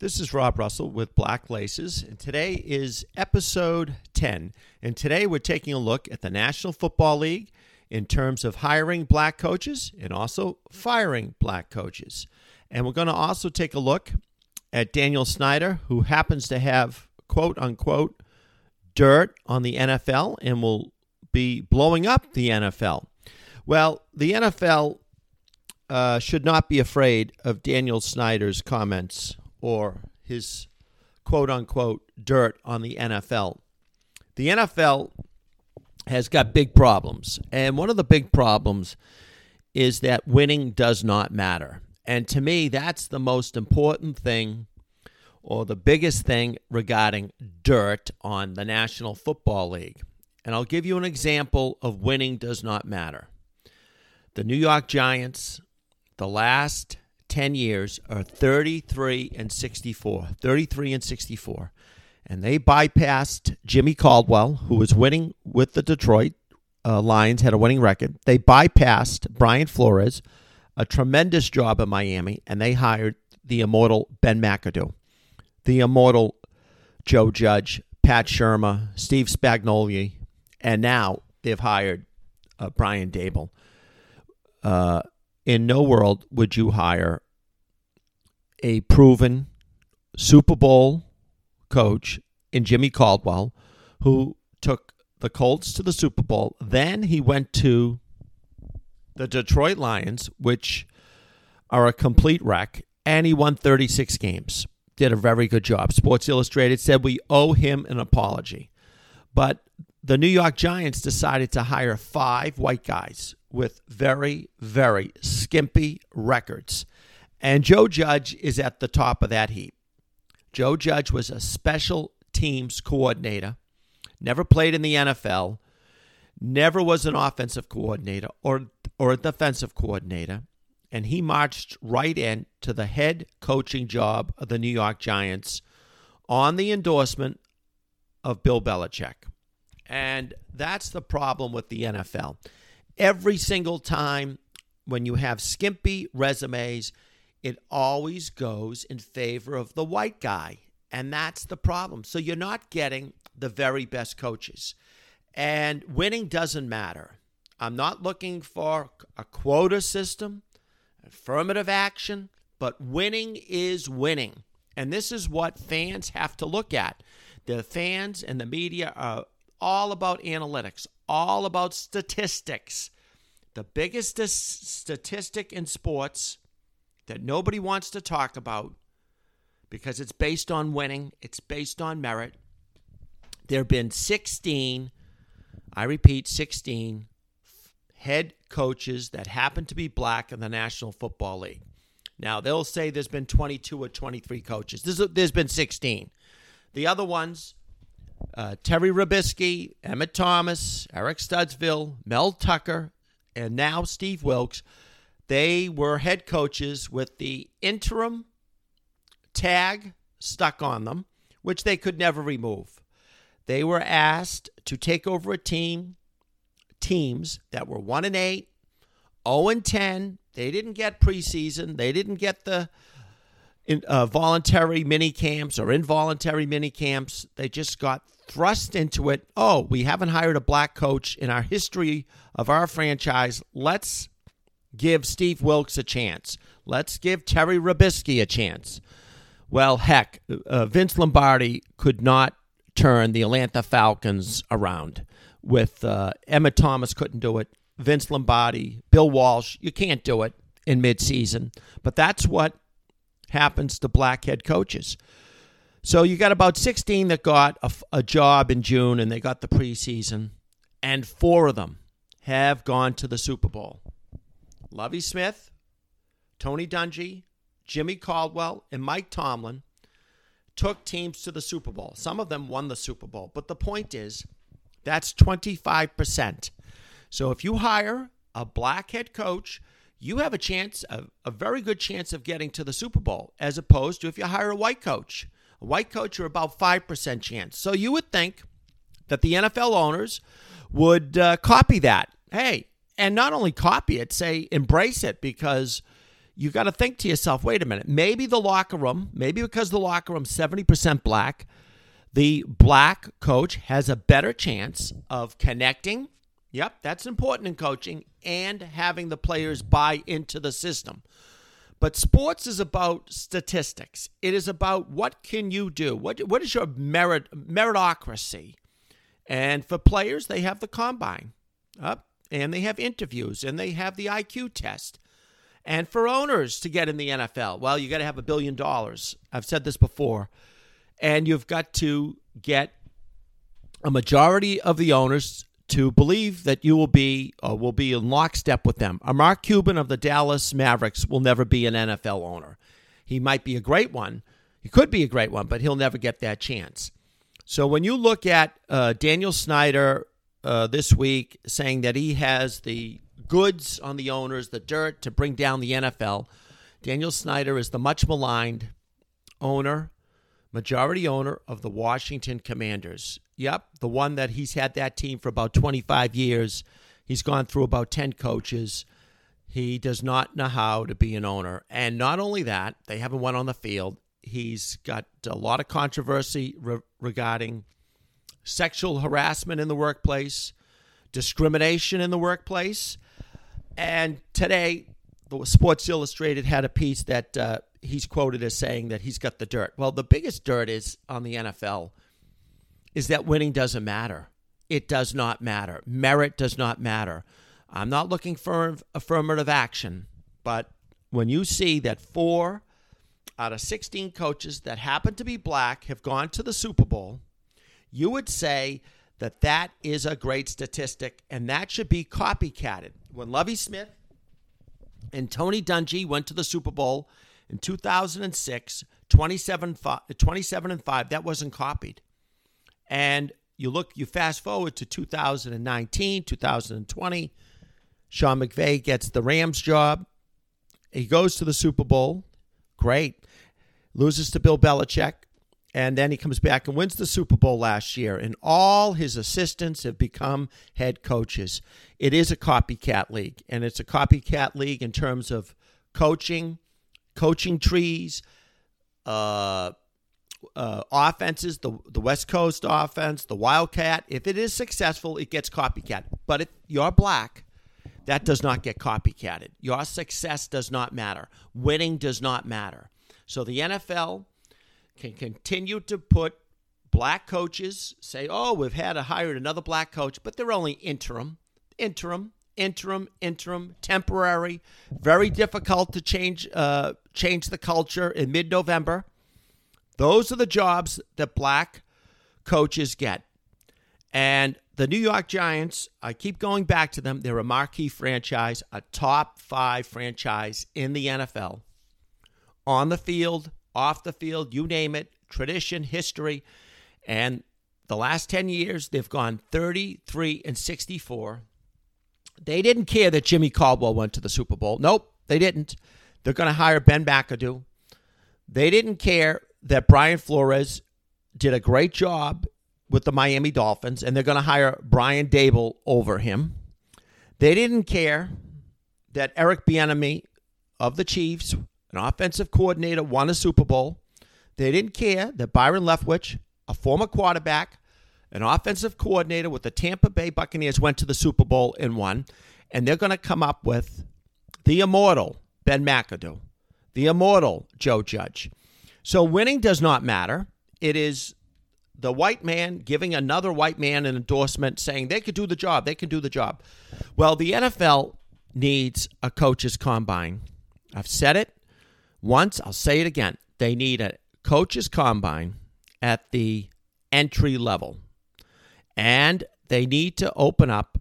This is Rob Russell with Black Laces, and today is episode 10. And today we're taking a look at the National Football League in terms of hiring black coaches and also firing black coaches. And we're going to also take a look at Daniel Snyder, who happens to have quote unquote dirt on the NFL and will be blowing up the NFL. Well, the NFL uh, should not be afraid of Daniel Snyder's comments or his quote unquote dirt on the NFL. The NFL has got big problems. And one of the big problems is that winning does not matter. And to me, that's the most important thing or the biggest thing regarding dirt on the National Football League. And I'll give you an example of winning does not matter. The New York Giants, the last 10 years are 33 and 64. 33 and 64. And they bypassed Jimmy Caldwell, who was winning with the Detroit uh, Lions, had a winning record. They bypassed Brian Flores, a tremendous job in Miami, and they hired the immortal Ben McAdoo, the immortal Joe Judge, Pat Shurmur, Steve Spagnuolo, and now they've hired uh, Brian Daboll. Uh, in no world would you hire a proven Super Bowl coach in Jimmy Caldwell, who took the Colts to the Super Bowl. Then he went to the Detroit Lions, which are a complete wreck, and he won 36 games. Did a very good job. Sports Illustrated said we owe him an apology. But the New York Giants decided to hire five white guys with very, very skimpy records. And Joe Judge is at the top of that heap. Joe Judge was a special teams coordinator, never played in the NFL, never was an offensive coordinator or, or a defensive coordinator, and he marched right in to the head coaching job of the New York Giants on the endorsement of Bill Belichick. And that's the problem with the NFL. Every single time when you have skimpy resumes, it always goes in favor of the white guy. And that's the problem. So you're not getting the very best coaches. And winning doesn't matter. I'm not looking for a quota system, affirmative action, but winning is winning. And this is what fans have to look at. The fans and the media are all about analytics, all about statistics. The biggest statistic in sports that nobody wants to talk about because it's based on winning, it's based on merit. There have been 16, I repeat, 16 head coaches that happen to be black in the National Football League. Now, they'll say there's been 22 or 23 coaches. There's, there's been 16. The other ones, uh, Terry Robiskie, Emmitt Thomas, Eric Studesville, Mel Tucker, and now Steve Wilks they were head coaches with the interim tag stuck on them, which they could never remove. They were asked to take over a team, teams that were 1 and 8, 0 and 10. They didn't get preseason, they didn't get the in, uh, voluntary mini camps or involuntary mini camps. They just got thrust into it. Oh, we haven't hired a black coach in our history of our franchise. Let's give Steve Wilks a chance. Let's give Terry Robiskie a chance. Well, heck, uh, Vince Lombardi could not turn the Atlanta Falcons around. With uh, Emmitt Thomas couldn't do it. Vince Lombardi, Bill Walsh, you can't do it in midseason. But that's what happens to black head coaches. So you got about 16 that got a, a job in June and they got the preseason, and four of them have gone to the Super Bowl. Lovie Smith, Tony Dungy, Jimmy Caldwell, and Mike Tomlin took teams to the Super Bowl. Some of them won the Super Bowl. But the point is, that's 25%. So if you hire a black head coach, you have a chance, a, a, very good chance of getting to the Super Bowl, as opposed to if you hire a white coach. A white coach, you're about 5% chance. So you would think that the NFL owners would uh, copy that. Hey, and not only copy it, say embrace it because you got to think to yourself, wait a minute, maybe the locker room, maybe because the locker room 70% black, the black coach has a better chance of connecting. Yep, that's important in coaching and having the players buy into the system. But sports is about statistics. It is about what can you do? What what is your merit meritocracy? And for players, they have the combine up and they have interviews and they have the IQ test. And for owners to get in the NFL, well, you got to have a billion dollars. I've said this before. And you've got to get a majority of the owners to believe that you will be uh, will be in lockstep with them. A Mark Cuban of the Dallas Mavericks will never be an NFL owner. He might be a great one. He could be a great one, but he'll never get that chance. So when you look at uh, Daniel Snyder uh, this week saying that he has the goods on the owners, the dirt to bring down the NFL, Daniel Snyder is the much maligned owner, majority owner of the Washington Commanders. Yep, the one that he's had that team for about 25 years. He's gone through about 10 coaches. He does not know how to be an owner. And not only that, they haven't won on the field. He's got a lot of controversy re- regarding sexual harassment in the workplace, discrimination in the workplace. And today, the Sports Illustrated had a piece that uh, he's quoted as saying that he's got the dirt. Well, the biggest dirt is on the NFL is that winning doesn't matter. It does not matter. Merit does not matter. I'm not looking for affirmative action, but when you see that four out of 16 coaches that happen to be black have gone to the Super Bowl, you would say that that is a great statistic and that should be copycatted. When Lovie Smith and Tony Dungy went to the Super Bowl in 2006, 27, 27 and 5, that wasn't copied. And you look, you fast forward to 2019, 2020, Sean McVay gets the Rams job. He goes to the Super Bowl. Great loses to Bill Belichick, and then he comes back and wins the Super Bowl last year. And all his assistants have become head coaches. It is a copycat league, and it's a copycat league in terms of coaching, coaching trees, uh, uh, offenses, the the West Coast offense, the Wildcat. If it is successful, it gets copycat. But if you're black, that does not get copycatted. Your success does not matter. Winning does not matter. So the NFL can continue to put black coaches, say, oh, we've had to hire another black coach, but they're only interim, interim, interim, interim, temporary, very difficult to change uh, change the culture in mid November. Those are the jobs that black coaches get. And the New York Giants, I keep going back to them. They're a marquee franchise, a top five franchise in the NFL on the field, off the field, you name it, tradition, history. And the last 10 years, they've gone 33 and 64. They didn't care that Jimmy Caldwell went to the Super Bowl. Nope, they didn't. They're going to hire Ben McAdoo. They didn't care that Brian Flores did a great job with the Miami Dolphins, and they're going to hire Brian Daboll over him. They didn't care that Eric Bieniemy of the Chiefs an offensive coordinator, won a Super Bowl. They didn't care that Byron Leftwich, a former quarterback, an offensive coordinator with the Tampa Bay Buccaneers, went to the Super Bowl and won. And they're going to come up with the immortal Ben McAdoo, the immortal Joe Judge. So winning does not matter. It is the white man giving another white man an endorsement saying they could do the job, they can do the job. Well, the NFL needs a coach's combine. I've said it once, I'll say it again. They need a coach's combine at the entry level. And they need to open up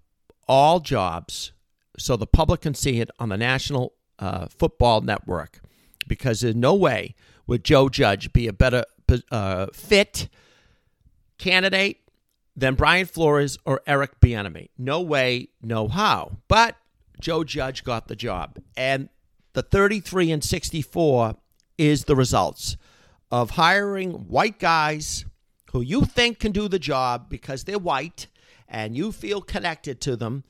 all jobs so the public can see it on the National uh, Football Network. Because in no way would Joe Judge be a better uh, fit candidate than Brian Flores or Eric Bieniemy. No way, no how. But Joe Judge got the job. And the 33 and 64 is the results of hiring white guys who you think can do the job because they're white and you feel connected to them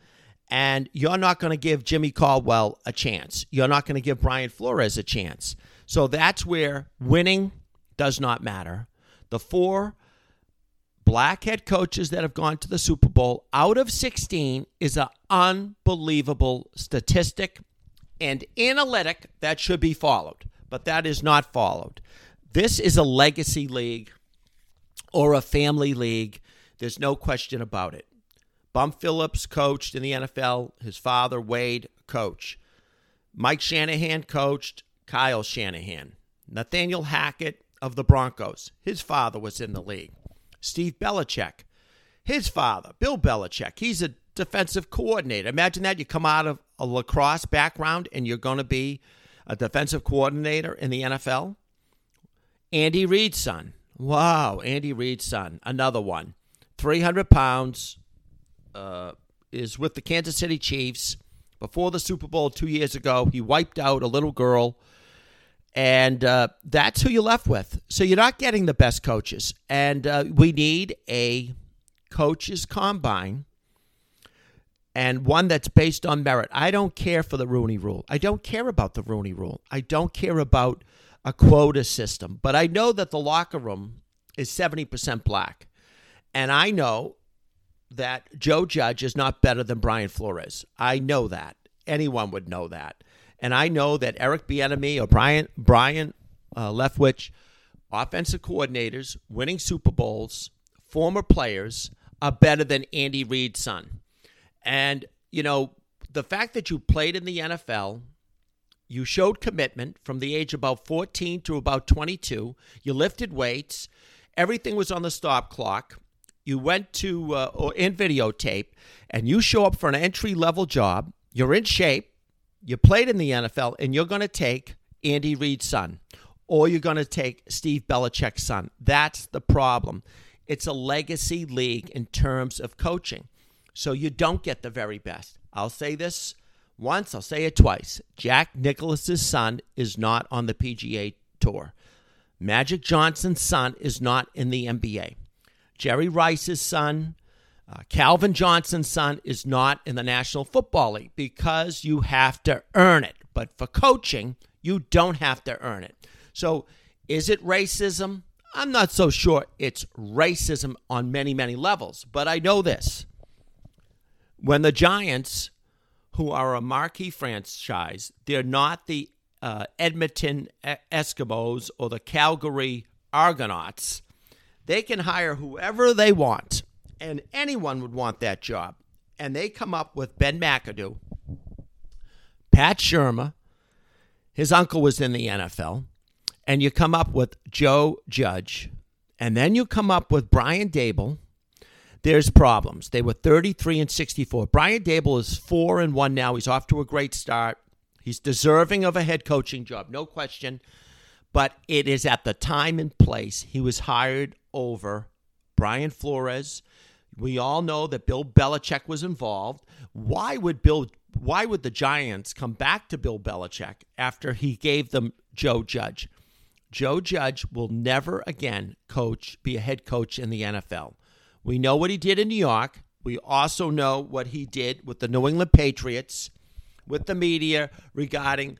And you're not going to give Jimmy Caldwell a chance. You're not going to give Brian Flores a chance. So that's where winning does not matter. The four black head coaches that have gone to the Super Bowl out of 16 is an unbelievable statistic and analytic that should be followed, but that is not followed. This is a legacy league or a family league. There's no question about it. Bum Phillips coached in the NFL, his father, Wade, coach. Mike Shanahan coached Kyle Shanahan. Nathaniel Hackett of the Broncos, his father was in the league. Steve Belichick, his father, Bill Belichick, he's a defensive coordinator. Imagine that you come out of a lacrosse background and you're going to be a defensive coordinator in the NFL. Andy Reid's son. Wow, Andy Reid's son. Another one. 300 pounds, uh, is with the Kansas City Chiefs. Before the Super Bowl two years ago, he wiped out a little girl and uh, that's who you're left with. So you're not getting the best coaches. And uh, we need a coaches combine and one that's based on merit. I don't care for the Rooney rule. I don't care about the Rooney rule. I don't care about a quota system. But I know that the locker room is 70% black. And I know that Joe Judge is not better than Brian Flores. I know that. Anyone would know that. And I know that Eric Bieniemy or Brian Brian uh, Leftwich, offensive coordinators, winning Super Bowls, former players, are better than Andy Reid's son. And you know the fact that you played in the NFL, you showed commitment from the age about 14 to about 22. You lifted weights. Everything was on the stop clock. You went to uh, or in videotape, and you show up for an entry level job. You're in shape you played in the NFL and you're going to take Andy Reid's son or you're going to take Steve Belichick's son. That's the problem. It's a legacy league in terms of coaching. So you don't get the very best. I'll say this once, I'll say it twice. Jack Nicklaus's son is not on the PGA Tour. Magic Johnson's son is not in the NBA. Jerry Rice's son, uh, Calvin Johnson's son is not in the National Football League because you have to earn it. But for coaching, you don't have to earn it. So is it racism? I'm not so sure it's racism on many, many levels. But I know this. When the Giants, who are a marquee franchise, they're not the uh, Edmonton Eskimos or the Calgary Argonauts. They can hire whoever they want and anyone would want that job. And they come up with Ben McAdoo, Pat Shurmur, his uncle was in the NFL, and you come up with Joe Judge, and then you come up with Brian Daboll. There's problems. They were 33 and 64. Brian Daboll is 4 and 1 now. He's off to a great start. He's deserving of a head coaching job, no question. But it is at the time and place he was hired over Brian Flores, we all know that Bill Belichick was involved. Why would Bill why would the Giants come back to Bill Belichick after he gave them Joe Judge? Joe Judge will never again coach be a head coach in the NFL. We know what he did in New York. We also know what he did with the New England Patriots with the media regarding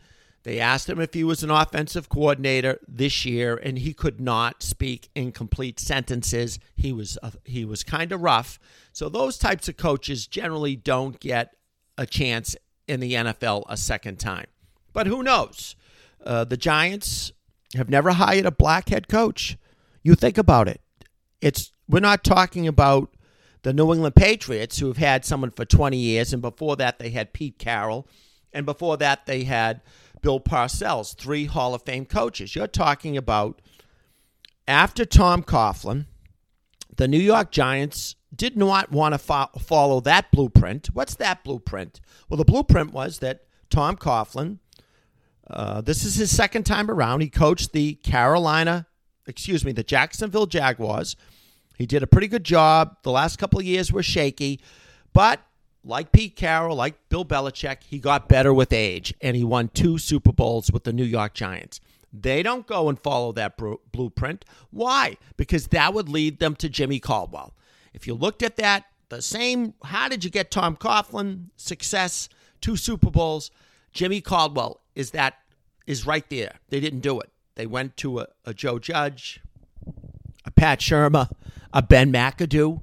they asked him if he was an offensive coordinator this year, and he could not speak in complete sentences. He was uh, he was kind of rough. So those types of coaches generally don't get a chance in the NFL a second time. But who knows? Uh, the Giants have never hired a black head coach. You think about it. It's we're not talking about the New England Patriots who have had someone for 20 years, and before that they had Pete Carroll, and before that they had Bill Parcells, three Hall of Fame coaches. You're talking about after Tom Coughlin, the New York Giants did not want to fo- follow that blueprint. What's that blueprint? Well, the blueprint was that Tom Coughlin, uh, this is his second time around. He coached the Carolina, excuse me, the Jacksonville Jaguars. He did a pretty good job. The last couple of years were shaky, but like Pete Carroll, like Bill Belichick, he got better with age and he won two Super Bowls with the New York Giants. They don't go and follow that blueprint. Why? Because that would lead them to Jimmy Caldwell. If you looked at that the same. How did you get Tom Coughlin success, two Super Bowls? Jimmy Caldwell is that is right there. They didn't do it. They went to a, a Joe Judge, a Pat Shurmur, a Ben McAdoo,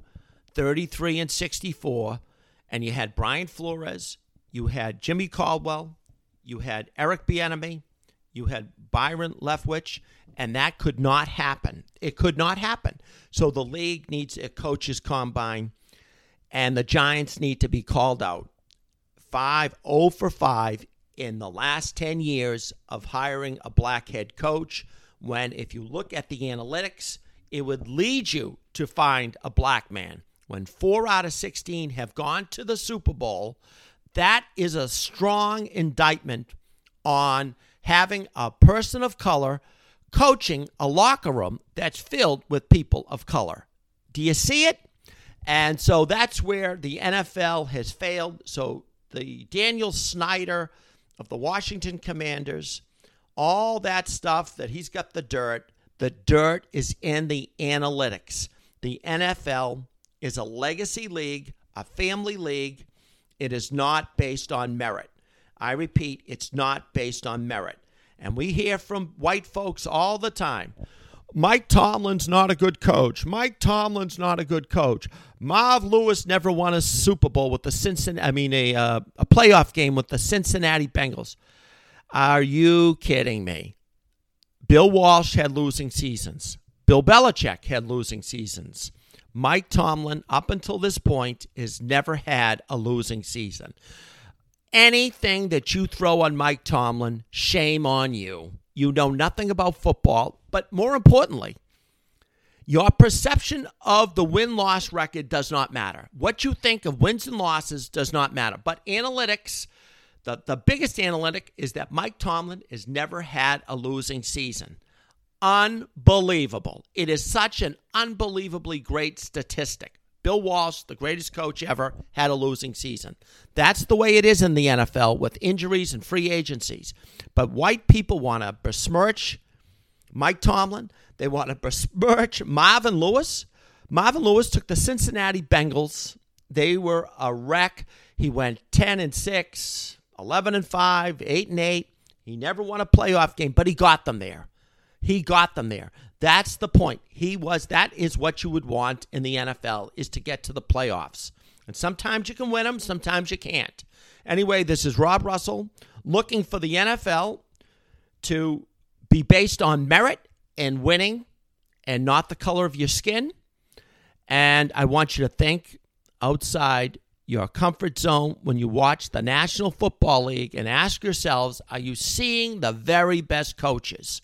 33 and 64, and you had Brian Flores, you had Jimmy Caldwell, you had Eric Bieniemy, you had Byron Leftwich, and that could not happen. It could not happen. So the league needs a coaches combine, and the Giants need to be called out. 5 0 for 5 in the last 10 years of hiring a black head coach. When, if you look at the analytics, it would lead you to find a black man. When four out of 16 have gone to the Super Bowl, that is a strong indictment on having a person of color coaching a locker room that's filled with people of color. Do you see it? And so that's where the NFL has failed. So the Daniel Snyder of the Washington Commanders, all that stuff that he's got the dirt, the dirt is in the analytics. The NFL is a legacy league, a family league. It is not based on merit. I repeat, it's not based on merit. And we hear from white folks all the time. Mike Tomlin's not a good coach. Mike Tomlin's not a good coach. Marv Lewis never won a Super Bowl with the Cincinnati. I mean, a uh, a playoff game with the Cincinnati Bengals. Are you kidding me? Bill Walsh had losing seasons. Bill Belichick had losing seasons. Mike Tomlin, up until this point, has never had a losing season. Anything that you throw on Mike Tomlin, shame on you. You know nothing about football, but more importantly, your perception of the win loss record does not matter. What you think of wins and losses does not matter. But analytics, the, the biggest analytic is that Mike Tomlin has never had a losing season. Unbelievable. It is such an unbelievably great statistic. Bill Walsh, the greatest coach ever, had a losing season. That's the way it is in the NFL with injuries and free agencies. But white people want to besmirch Mike Tomlin. They want to besmirch Marvin Lewis. Marvin Lewis took the Cincinnati Bengals. They were a wreck. He went 10 and 6, 11 and 5, 8 and 8. He never won a playoff game, but he got them there. He got them there. That's the point. He was that is what you would want in the NFL is to get to the playoffs. And sometimes you can win them, sometimes you can't. Anyway, this is Rob Russell looking for the NFL to be based on merit and winning and not the color of your skin. And I want you to think outside your comfort zone when you watch the National Football League and ask yourselves are you seeing the very best coaches?